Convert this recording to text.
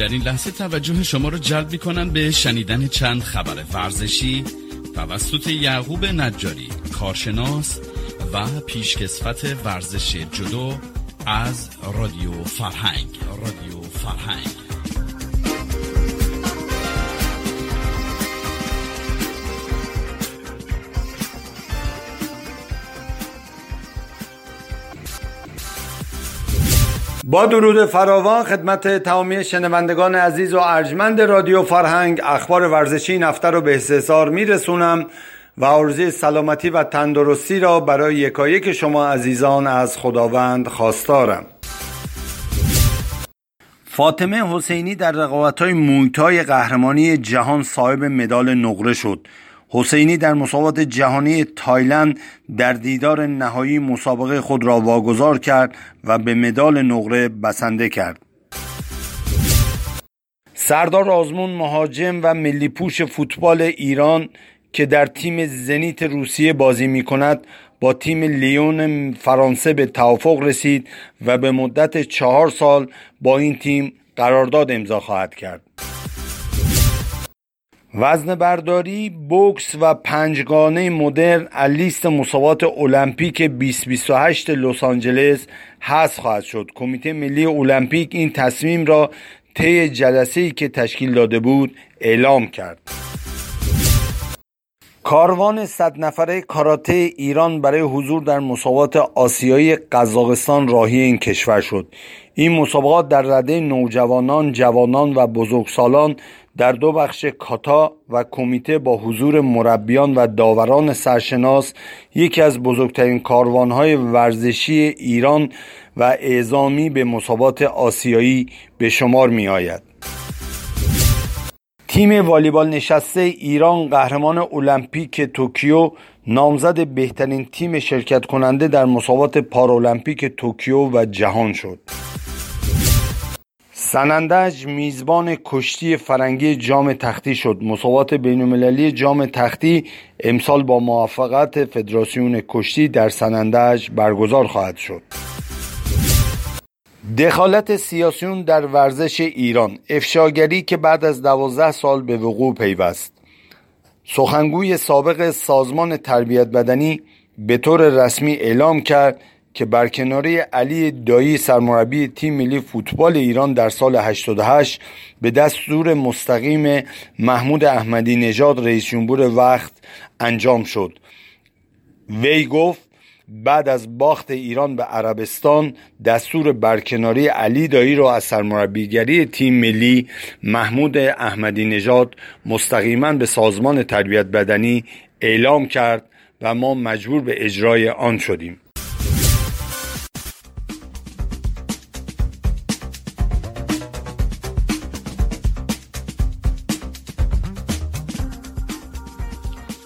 در این لحظه توجه شما را جلب می کنم به شنیدن چند خبر ورزشی توسط یعقوب نجاری کارشناس و پیشکسوت ورزش جدو از رادیو فرهنگ. رادیو فرهنگ. با درود فراوان خدمت تمامی شنوندگان عزیز و ارجمند رادیو فرهنگ اخبار ورزشی نفته رو به استحصار میرسونم و عرضه سلامتی و تندرستی را برای یکایک شما عزیزان از خداوند خواستارم. فاطمه حسینی در رقابت های مویتای قهرمانی جهان صاحب مدال نقره شد. حسینی در مسابقات جهانی تایلند در دیدار نهایی مسابقه خود را واگذار کرد و به مدال نقره بسنده کرد. سردار آزمون مهاجم و ملی پوش فوتبال ایران که در تیم زنیت روسیه بازی می کند با تیم لیون فرانسه به توافق رسید و به مدت چهار سال با این تیم قرارداد امضا خواهد کرد. وزن برداری، بوکس و پنجگانه مدرن لیست مسابقات المپیک 2028 لس آنجلس حذف خواهد شد. کمیته ملی المپیک این تصمیم را طی جلسه‌ای که تشکیل داده بود اعلام کرد. کاروان صد نفره کاراته ایران برای حضور در مسابقات آسیایی قزاقستان راهی این کشور شد این مسابقات در رده نوجوانان، جوانان و بزرگسالان در دو بخش کاتا و کمیته با حضور مربیان و داوران سرشناس یکی از بزرگترین کاروانهای ورزشی ایران و اعزامی به مسابقات آسیایی به شمار می آید. تیم والیبال نشسته ایران قهرمان المپیک توکیو نامزد بهترین تیم شرکت کننده در مسابقات پارالمپیک توکیو و جهان شد. سنندج میزبان کشتی فرنگی جام تختی شد مسابقات بینالمللی جام تختی امسال با موافقت فدراسیون کشتی در سنندج برگزار خواهد شد دخالت سیاسیون در ورزش ایران افشاگری که بعد از دوازده سال به وقوع پیوست. سخنگوی سابق سازمان تربیت بدنی به طور رسمی اعلام کرد که برکناری علی دایی سرمربی تیم ملی فوتبال ایران در سال 88 به دستور مستقیم محمود احمدی نژاد رئیس جمهور وقت انجام شد. وی گفت بعد از باخت ایران به عربستان دستور برکناری علی دایی را از سرمربیگری تیم ملی محمود احمدی نژاد مستقیما به سازمان تربیت بدنی اعلام کرد و ما مجبور به اجرای آن شدیم.